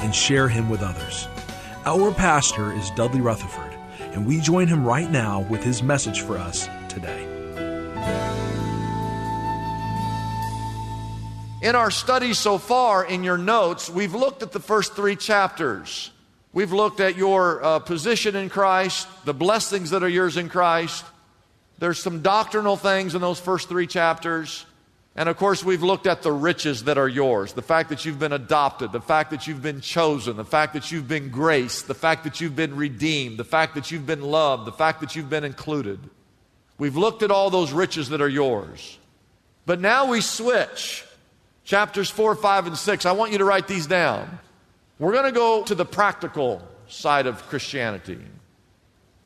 and share him with others. Our pastor is Dudley Rutherford, and we join him right now with his message for us today. In our study so far, in your notes, we've looked at the first three chapters. We've looked at your uh, position in Christ, the blessings that are yours in Christ. There's some doctrinal things in those first three chapters. And of course, we've looked at the riches that are yours the fact that you've been adopted, the fact that you've been chosen, the fact that you've been graced, the fact that you've been redeemed, the fact that you've been loved, the fact that you've been included. We've looked at all those riches that are yours. But now we switch. Chapters 4, 5, and 6. I want you to write these down. We're going to go to the practical side of Christianity.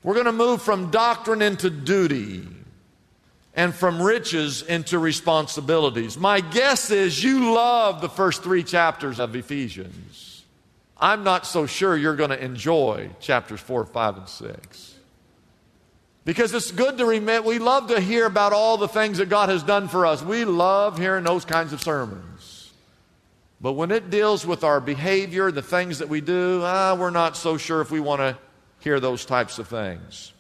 We're going to move from doctrine into duty and from riches into responsibilities. My guess is you love the first three chapters of Ephesians. I'm not so sure you're going to enjoy chapters 4, 5, and 6. Because it's good to remember, we love to hear about all the things that God has done for us. We love hearing those kinds of sermons. But when it deals with our behavior, the things that we do, ah, we're not so sure if we want to hear those types of things.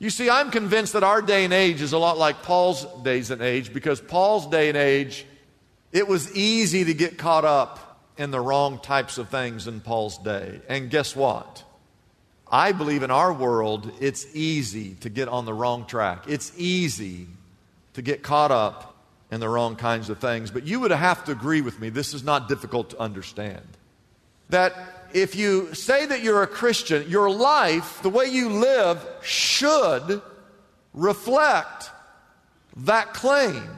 You see, I'm convinced that our day and age is a lot like Paul's days and age because Paul's day and age, it was easy to get caught up in the wrong types of things in Paul's day. And guess what? I believe in our world, it's easy to get on the wrong track. It's easy to get caught up in the wrong kinds of things. But you would have to agree with me, this is not difficult to understand. That if you say that you're a Christian, your life, the way you live, should reflect that claim.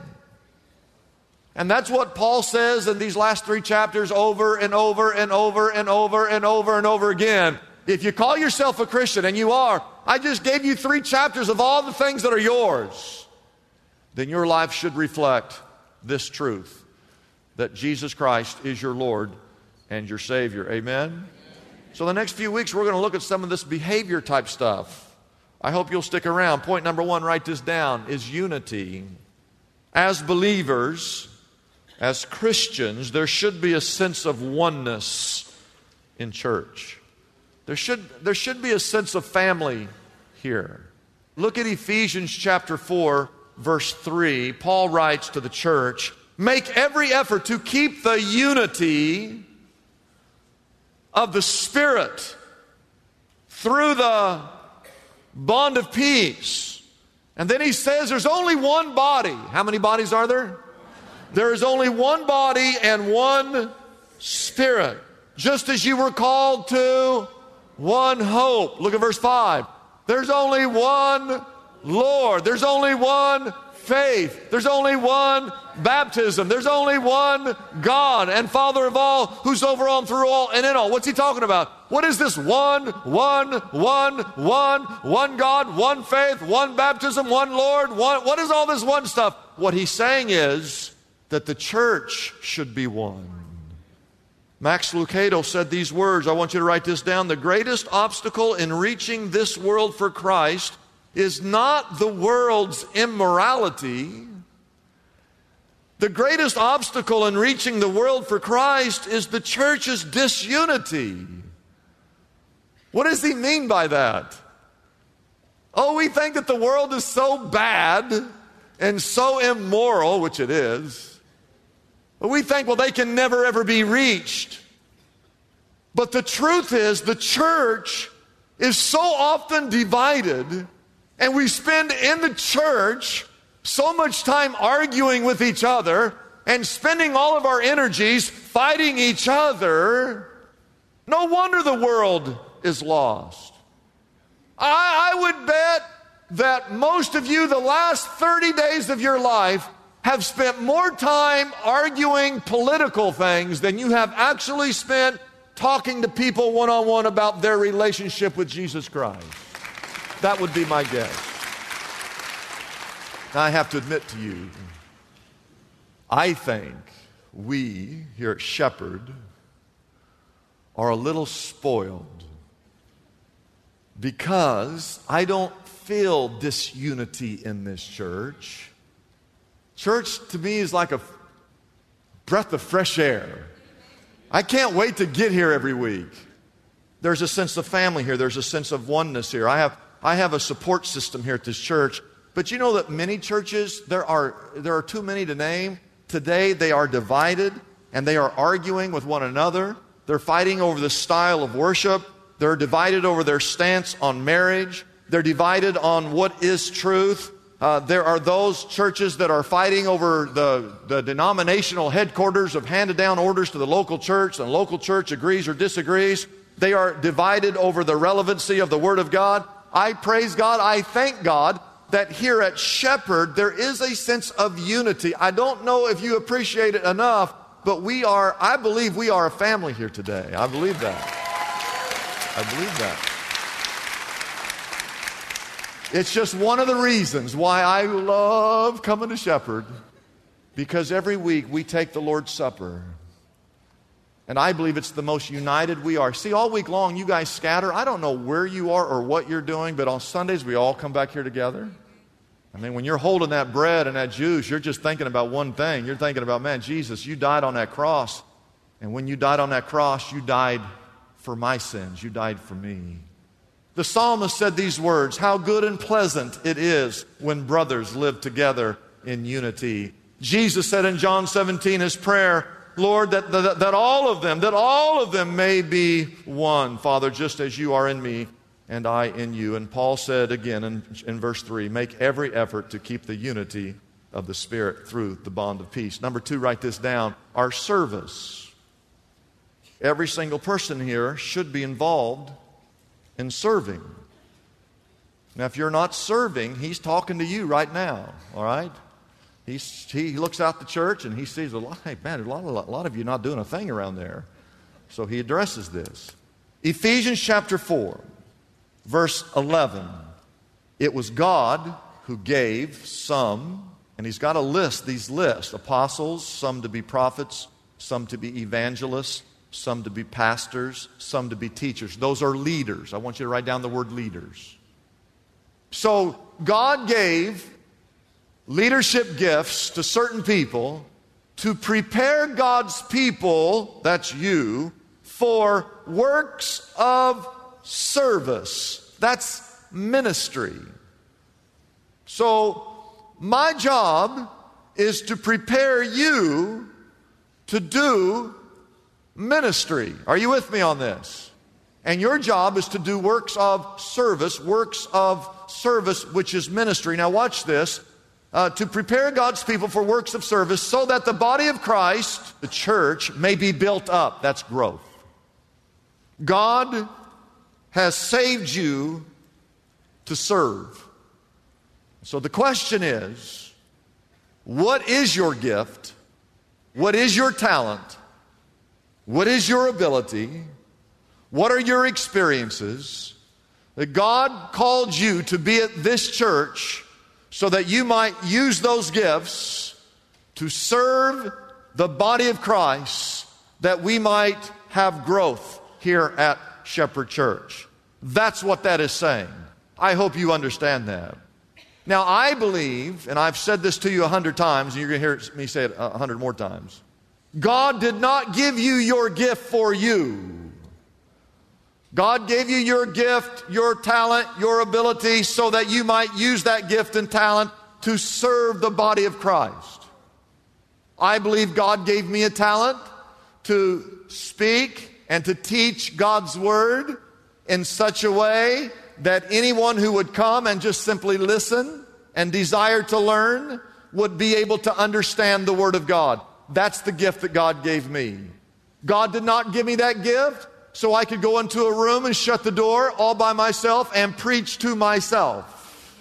And that's what Paul says in these last three chapters over and over and over and over and over and over again. If you call yourself a Christian, and you are, I just gave you three chapters of all the things that are yours, then your life should reflect this truth that Jesus Christ is your Lord and your Savior. Amen? So, the next few weeks, we're going to look at some of this behavior type stuff. I hope you'll stick around. Point number one, write this down, is unity. As believers, as Christians, there should be a sense of oneness in church. There should, there should be a sense of family here. Look at Ephesians chapter 4, verse 3. Paul writes to the church Make every effort to keep the unity of the Spirit through the bond of peace. And then he says there's only one body. How many bodies are there? There is only one body and one spirit. Just as you were called to one hope. Look at verse 5. There's only one Lord. There's only one faith. There's only one baptism. There's only one God and Father of all who's over all and through all and in all. What's he talking about? What is this one, one, one, one, one God, one faith, one baptism, one Lord? One, what is all this one stuff? What he's saying is that the church should be one. Max Lucado said these words. I want you to write this down. The greatest obstacle in reaching this world for Christ is not the world's immorality. The greatest obstacle in reaching the world for Christ is the church's disunity. What does he mean by that? Oh, we think that the world is so bad and so immoral, which it is. But we think, well, they can never ever be reached. But the truth is, the church is so often divided, and we spend in the church so much time arguing with each other and spending all of our energies fighting each other. No wonder the world is lost. I, I would bet that most of you, the last 30 days of your life, have spent more time arguing political things than you have actually spent talking to people one on one about their relationship with Jesus Christ. That would be my guess. Now, I have to admit to you, I think we here at Shepherd are a little spoiled because I don't feel disunity in this church. Church to me is like a breath of fresh air. I can't wait to get here every week. There's a sense of family here, there's a sense of oneness here. I have, I have a support system here at this church. But you know that many churches, there are, there are too many to name. Today they are divided and they are arguing with one another. They're fighting over the style of worship. They're divided over their stance on marriage. They're divided on what is truth. Uh, there are those churches that are fighting over the, the denominational headquarters of handed down orders to the local church, and the local church agrees or disagrees. They are divided over the relevancy of the Word of God. I praise God, I thank God that here at Shepherd there is a sense of unity. I don't know if you appreciate it enough, but we are, I believe we are a family here today. I believe that. I believe that. It's just one of the reasons why I love coming to Shepherd because every week we take the Lord's Supper. And I believe it's the most united we are. See, all week long you guys scatter. I don't know where you are or what you're doing, but on Sundays we all come back here together. I mean, when you're holding that bread and that juice, you're just thinking about one thing. You're thinking about, man, Jesus, you died on that cross. And when you died on that cross, you died for my sins. You died for me. The psalmist said these words How good and pleasant it is when brothers live together in unity. Jesus said in John 17, his prayer, Lord, that, that, that all of them, that all of them may be one, Father, just as you are in me and I in you. And Paul said again in, in verse 3 make every effort to keep the unity of the Spirit through the bond of peace. Number two, write this down our service. Every single person here should be involved in serving. Now, if you're not serving, he's talking to you right now, all right? He's, he looks out the church and he sees a lot, hey, man, a lot, a lot of you not doing a thing around there. So he addresses this. Ephesians chapter 4, verse 11. It was God who gave some, and he's got a list, these lists apostles, some to be prophets, some to be evangelists, some to be pastors, some to be teachers. Those are leaders. I want you to write down the word leaders. So God gave leadership gifts to certain people to prepare God's people, that's you, for works of service. That's ministry. So, my job is to prepare you to do ministry. Are you with me on this? And your job is to do works of service, works of service, which is ministry. Now, watch this. Uh, to prepare God's people for works of service so that the body of Christ, the church, may be built up. That's growth. God has saved you to serve. So the question is what is your gift? What is your talent? What is your ability? What are your experiences? That God called you to be at this church so that you might use those gifts to serve the body of Christ, that we might have growth here at Shepherd Church. That's what that is saying. I hope you understand that. Now, I believe, and I've said this to you a hundred times, and you're going to hear me say it a hundred more times. God did not give you your gift for you. God gave you your gift, your talent, your ability so that you might use that gift and talent to serve the body of Christ. I believe God gave me a talent to speak and to teach God's word in such a way that anyone who would come and just simply listen and desire to learn would be able to understand the word of God. That's the gift that God gave me. God did not give me that gift so I could go into a room and shut the door all by myself and preach to myself.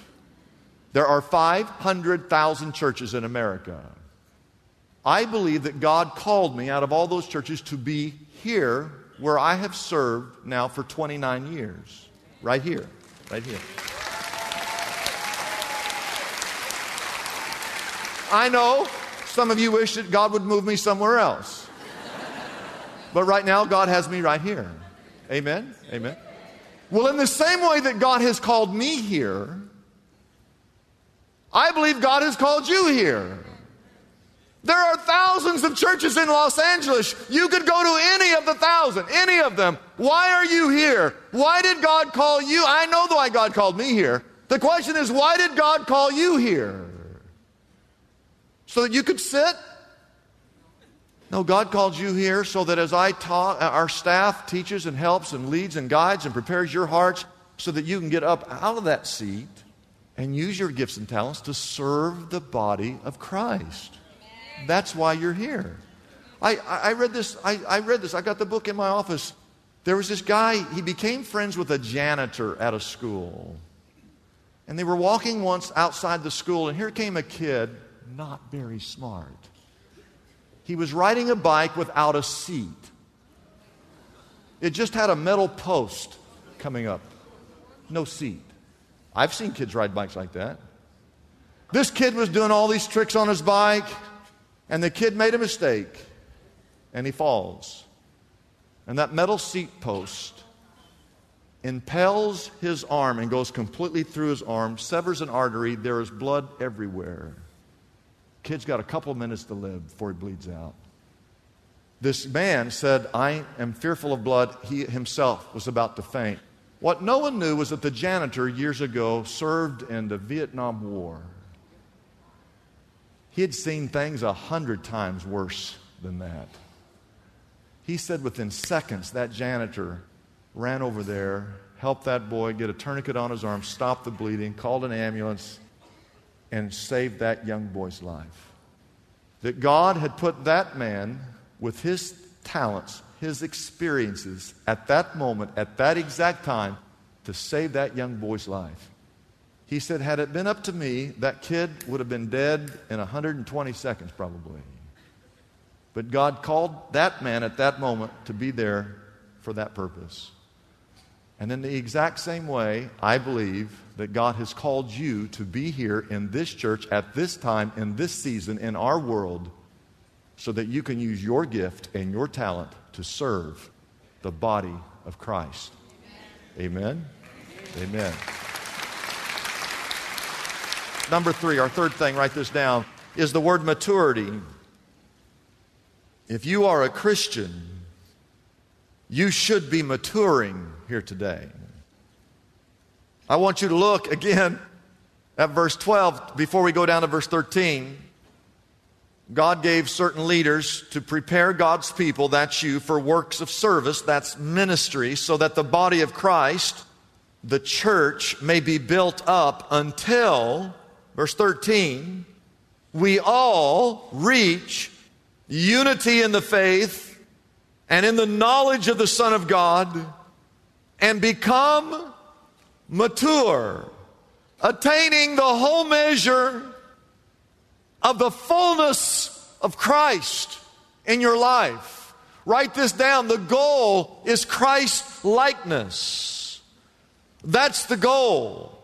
There are 500,000 churches in America. I believe that God called me out of all those churches to be here where I have served now for 29 years. Right here. Right here. I know some of you wish that God would move me somewhere else. But right now, God has me right here. Amen? Amen. Well, in the same way that God has called me here, I believe God has called you here. There are thousands of churches in Los Angeles. You could go to any of the thousand, any of them. Why are you here? Why did God call you? I know why God called me here. The question is, why did God call you here? So that you could sit no, God called you here so that as I taught, uh, our staff teaches and helps and leads and guides and prepares your hearts so that you can get up out of that seat and use your gifts and talents to serve the body of Christ. That's why you're here. I, I, read this, I, I read this, I got the book in my office. There was this guy, he became friends with a janitor at a school. And they were walking once outside the school, and here came a kid, not very smart he was riding a bike without a seat. It just had a metal post coming up, no seat. I've seen kids ride bikes like that. This kid was doing all these tricks on his bike, and the kid made a mistake, and he falls. And that metal seat post impels his arm and goes completely through his arm, severs an artery. There is blood everywhere. Kid's got a couple minutes to live before he bleeds out. This man said, I am fearful of blood. He himself was about to faint. What no one knew was that the janitor years ago served in the Vietnam War. He had seen things a hundred times worse than that. He said within seconds, that janitor ran over there, helped that boy get a tourniquet on his arm, stopped the bleeding, called an ambulance, and saved that young boy's life. That God had put that man with his talents, his experiences at that moment, at that exact time, to save that young boy's life. He said, Had it been up to me, that kid would have been dead in 120 seconds, probably. But God called that man at that moment to be there for that purpose. And in the exact same way, I believe that God has called you to be here in this church at this time, in this season, in our world, so that you can use your gift and your talent to serve the body of Christ. Amen? Amen. Number three, our third thing, write this down, is the word maturity. If you are a Christian, you should be maturing here today. I want you to look again at verse 12 before we go down to verse 13. God gave certain leaders to prepare God's people, that's you, for works of service, that's ministry, so that the body of Christ, the church, may be built up until, verse 13, we all reach unity in the faith and in the knowledge of the Son of God and become mature, attaining the whole measure of the fullness of Christ in your life. Write this down. The goal is Christ likeness. That's the goal.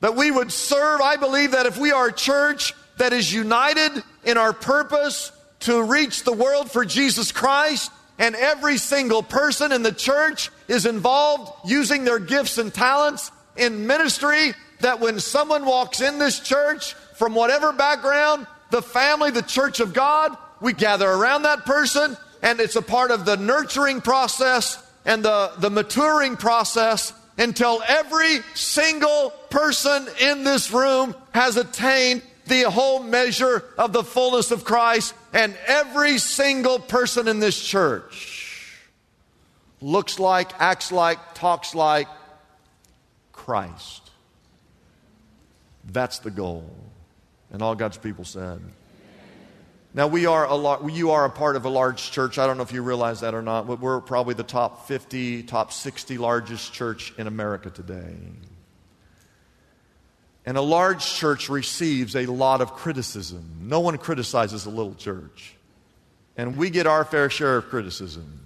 That we would serve. I believe that if we are a church that is united in our purpose to reach the world for Jesus Christ, and every single person in the church is involved using their gifts and talents in ministry that when someone walks in this church from whatever background, the family, the church of God, we gather around that person and it's a part of the nurturing process and the, the maturing process until every single person in this room has attained the whole measure of the fullness of Christ, and every single person in this church looks like, acts like, talks like Christ. That's the goal. And all God's people said. Now, we are a lar- you are a part of a large church. I don't know if you realize that or not, but we're probably the top 50, top 60 largest church in America today. And a large church receives a lot of criticism. No one criticizes a little church. And we get our fair share of criticism.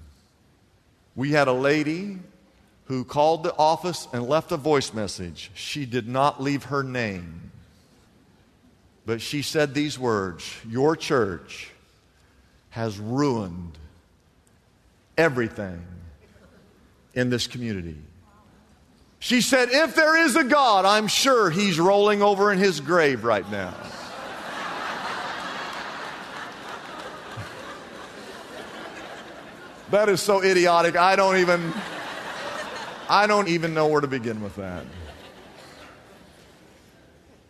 We had a lady who called the office and left a voice message. She did not leave her name. But she said these words Your church has ruined everything in this community. She said, If there is a God, I'm sure he's rolling over in his grave right now. that is so idiotic. I don't even I don't even know where to begin with that.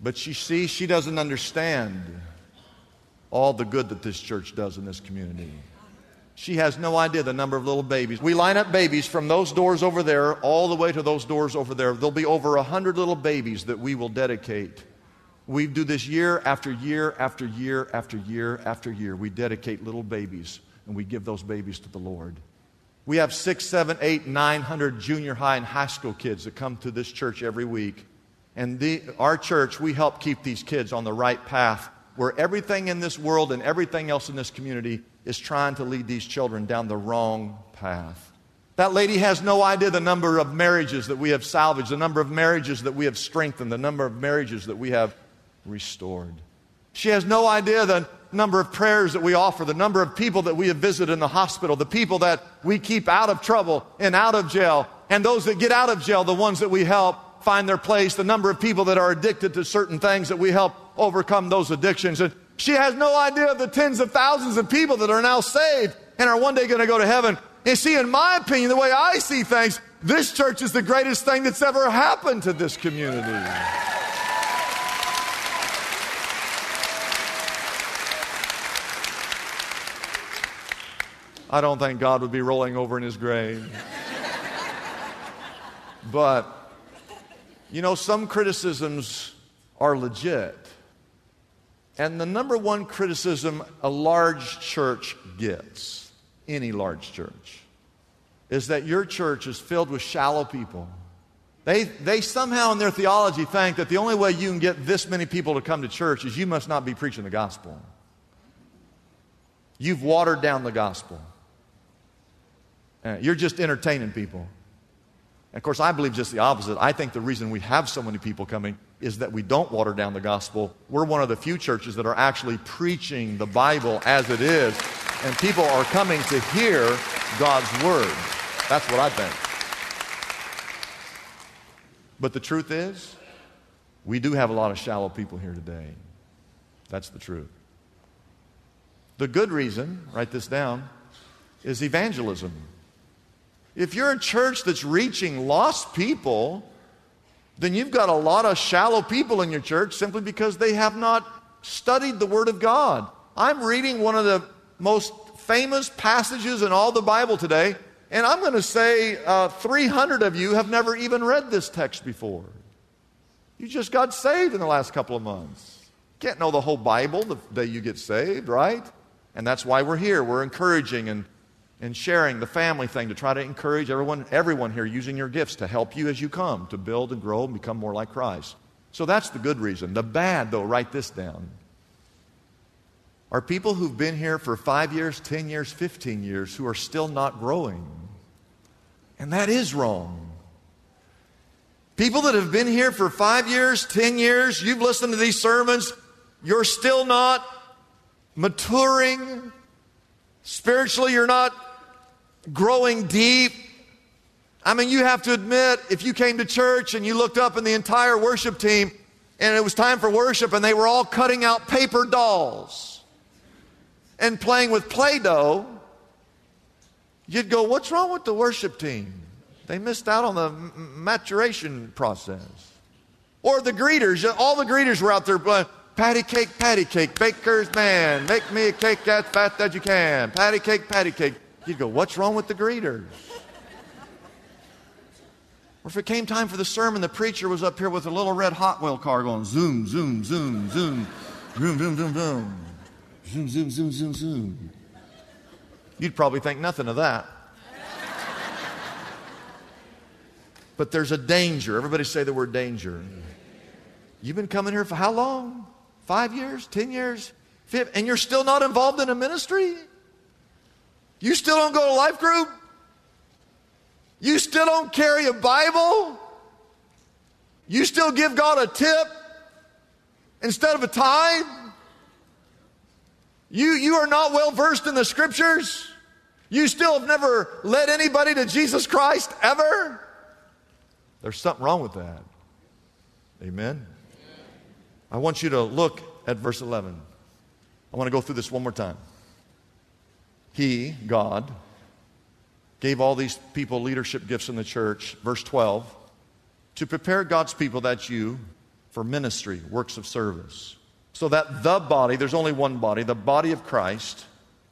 But she sees she doesn't understand all the good that this church does in this community. She has no idea the number of little babies. We line up babies from those doors over there all the way to those doors over there. There'll be over a hundred little babies that we will dedicate. We do this year after year after year after year after year. We dedicate little babies and we give those babies to the Lord. We have six, seven, eight, nine hundred junior high and high school kids that come to this church every week. And the, our church, we help keep these kids on the right path where everything in this world and everything else in this community is trying to lead these children down the wrong path. That lady has no idea the number of marriages that we have salvaged, the number of marriages that we have strengthened, the number of marriages that we have restored. She has no idea the number of prayers that we offer, the number of people that we have visited in the hospital, the people that we keep out of trouble and out of jail, and those that get out of jail, the ones that we help find their place, the number of people that are addicted to certain things that we help overcome those addictions. And she has no idea of the tens of thousands of people that are now saved and are one day going to go to heaven. And see, in my opinion, the way I see things, this church is the greatest thing that's ever happened to this community. I don't think God would be rolling over in his grave. but you know, some criticisms are legit. And the number one criticism a large church gets, any large church, is that your church is filled with shallow people. They, they somehow in their theology think that the only way you can get this many people to come to church is you must not be preaching the gospel. You've watered down the gospel. Uh, you're just entertaining people. And of course, I believe just the opposite. I think the reason we have so many people coming is that we don't water down the gospel. We're one of the few churches that are actually preaching the Bible as it is, and people are coming to hear God's word. That's what I think. But the truth is, we do have a lot of shallow people here today. That's the truth. The good reason, write this down, is evangelism. If you're a church that's reaching lost people, then you've got a lot of shallow people in your church simply because they have not studied the Word of God. I'm reading one of the most famous passages in all the Bible today, and I'm going to say uh, 300 of you have never even read this text before. You just got saved in the last couple of months. Can't know the whole Bible the day you get saved, right? And that's why we're here. We're encouraging and and sharing the family thing to try to encourage everyone, everyone here using your gifts to help you as you come to build and grow and become more like Christ. So that's the good reason. The bad, though, write this down, are people who've been here for five years, 10 years, 15 years who are still not growing. And that is wrong. People that have been here for five years, 10 years, you've listened to these sermons, you're still not maturing. Spiritually, you're not growing deep. I mean, you have to admit, if you came to church and you looked up in the entire worship team and it was time for worship and they were all cutting out paper dolls and playing with Play Doh, You'd go, What's wrong with the worship team? They missed out on the maturation process. Or the greeters, all the greeters were out there, uh, patty cake, patty cake, baker's man, make me a cake as fast as you can, patty cake, patty cake. You'd go, What's wrong with the greeters? Or if it came time for the sermon, the preacher was up here with a little red Hot Wheel car going zoom, zoom, zoom, zoom, zoom, zoom, zoom, zoom, zoom, zoom, zoom, zoom, zoom. You'd probably think nothing of that. But there's a danger. Everybody say the word danger. You've been coming here for how long? Five years? Ten years? And you're still not involved in a ministry? You still don't go to life group? You still don't carry a Bible? You still give God a tip instead of a tithe? You, you are not well versed in the scriptures? You still have never led anybody to Jesus Christ ever? There's something wrong with that. Amen. I want you to look at verse 11. I want to go through this one more time. He, God, gave all these people leadership gifts in the church, verse 12, to prepare God's people, that's you, for ministry, works of service. So that the body, there's only one body, the body of Christ,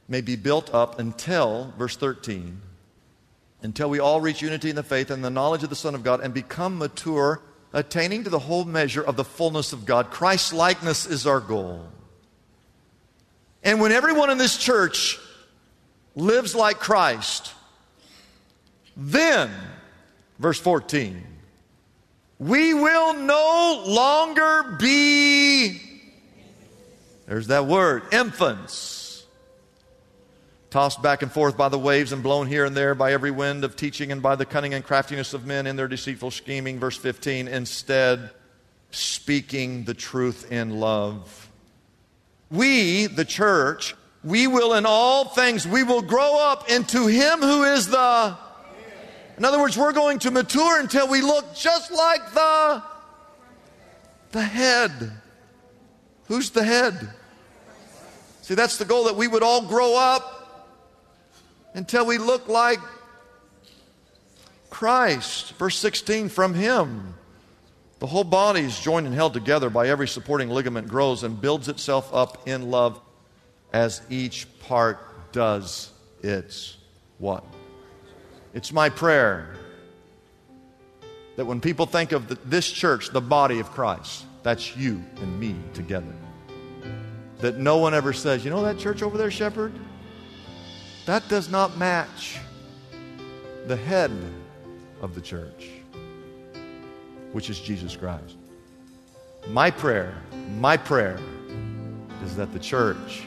may be built up until, verse 13, until we all reach unity in the faith and the knowledge of the Son of God and become mature, attaining to the whole measure of the fullness of God. Christ's likeness is our goal. And when everyone in this church lives like Christ, then, verse 14, we will no longer be, there's that word, infants tossed back and forth by the waves and blown here and there by every wind of teaching and by the cunning and craftiness of men in their deceitful scheming. Verse 15, instead, speaking the truth in love. We, the church, we will in all things, we will grow up into Him who is the. In other words, we're going to mature until we look just like the, the head. Who's the head? See, that's the goal that we would all grow up until we look like Christ. Verse 16 from Him. The whole body is joined and held together by every supporting ligament grows and builds itself up in love as each part does its what? It's my prayer that when people think of the, this church, the body of Christ, that's you and me together. That no one ever says, you know that church over there, Shepherd? That does not match the head of the church, which is Jesus Christ. My prayer, my prayer is that the church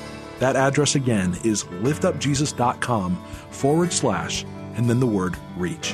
That address again is liftupjesus.com forward slash and then the word reach.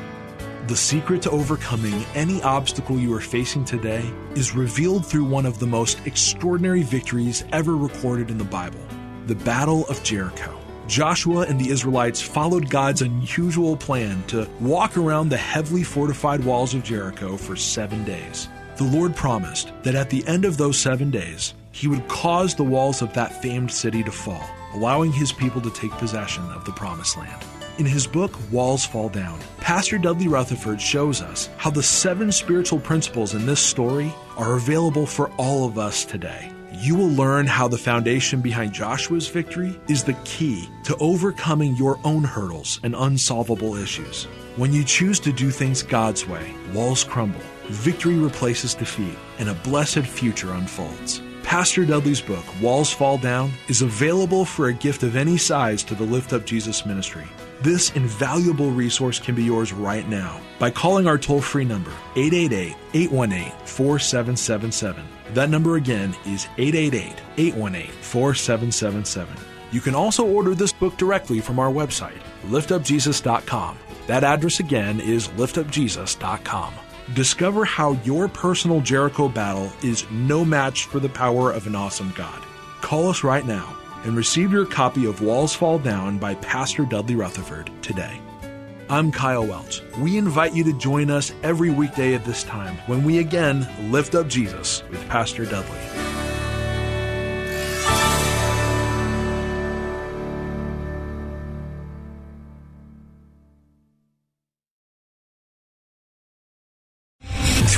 The secret to overcoming any obstacle you are facing today is revealed through one of the most extraordinary victories ever recorded in the Bible the Battle of Jericho. Joshua and the Israelites followed God's unusual plan to walk around the heavily fortified walls of Jericho for seven days. The Lord promised that at the end of those seven days, He would cause the walls of that famed city to fall, allowing His people to take possession of the Promised Land. In his book, Walls Fall Down, Pastor Dudley Rutherford shows us how the seven spiritual principles in this story are available for all of us today You will learn how the foundation behind Joshua's victory is the key to overcoming your own hurdles and unsolvable issues. When you choose to do things God's way, walls crumble, victory replaces defeat, and a blessed future unfolds. Pastor Dudley's book, Walls Fall Down, is available for a gift of any size to the Lift Up Jesus ministry. This invaluable resource can be yours right now by calling our toll free number, 888 818 4777. That number again is 888 818 4777. You can also order this book directly from our website, liftupjesus.com. That address again is liftupjesus.com. Discover how your personal Jericho battle is no match for the power of an awesome God. Call us right now and receive your copy of Walls Fall Down by Pastor Dudley Rutherford today. I'm Kyle Welch. We invite you to join us every weekday at this time when we again lift up Jesus with Pastor Dudley.